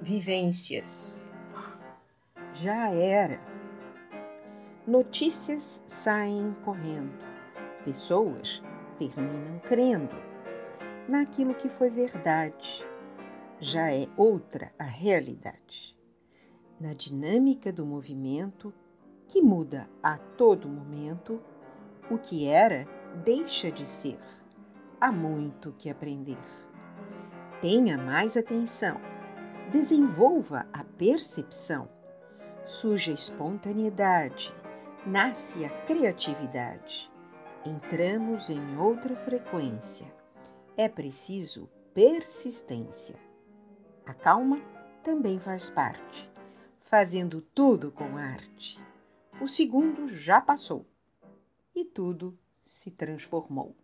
vivências. Já era. Notícias saem correndo, pessoas terminam crendo naquilo que foi verdade. Já é outra a realidade. Na dinâmica do movimento, que muda a todo momento, o que era deixa de ser. Há muito que aprender. Tenha mais atenção, desenvolva a percepção. Surge a espontaneidade, nasce a criatividade. Entramos em outra frequência. É preciso persistência. A calma também faz parte, fazendo tudo com arte. O segundo já passou e tudo se transformou.